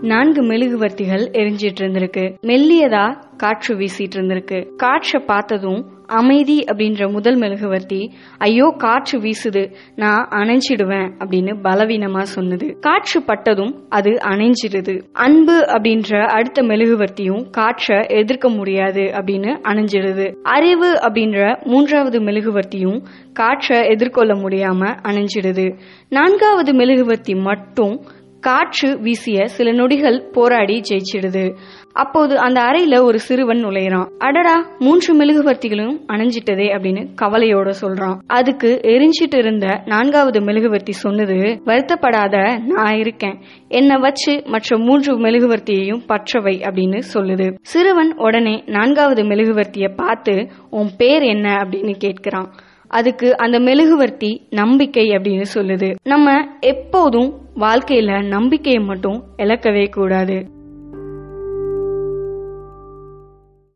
நான்கு மெழுகுவர்த்திகள் எரிஞ்சிட்டு இருந்திருக்கு மெல்லியதா காற்று வீசிட்டு இருந்திருக்கு காற்றை பார்த்ததும் அமைதி அப்படின்ற முதல் மெழுகுவர்த்தி ஐயோ காற்று வீசுது நான் அணைஞ்சிடுவேன் அப்படின்னு பலவீனமா சொன்னது. காற்று பட்டதும் அது அணைஞ்சிடுது. அன்பு அப்படின்ற அடுத்த மெழுகுவர்த்தியும் காற்றை எதிர்க்க முடியாது அப்படின்னு அணைஞ்சிடுது. அறிவு அப்படின்ற மூன்றாவது மெழுகுவர்த்தியும் காற்றை எதிர்கொள்ள முடியாம அணைஞ்சிடுது. நான்காவது மெழுகுவர்த்தி மட்டும் காற்று வீசிய சில நொடிகள் போராடி ஜெயிச்சிடுது. அப்போது அந்த அறையில ஒரு சிறுவன் நுழையிறான். அடடா மூன்று மெழுகுவர்த்திகளும் அணைஞ்சிட்டதே அப்படின்னு கவலையோட சொல்றான். அதுக்கு எரிஞ்சிட்டு இருந்த நான்காவது மெழுகுவர்த்தி சொன்னது வருத்தப்படாத நான் இருக்கேன். என்னை வச்சு மற்ற மூன்று மெழுகுவர்த்தியையும் பற்றவை அப்படின்னு சொல்லுது. சிறுவன் உடனே நான்காவது மெழுகுவர்த்திய பார்த்து உன் பேர் என்ன? அப்படின்னு கேட்கிறான். அதுக்கு அந்த மெழுகுவர்த்தி நம்பிக்கை அப்படின்னு சொல்லுது. நம்ம எப்போதும் வாழ்க்கையில நம்பிக்கையை மட்டும் இழக்கவே கூடாது.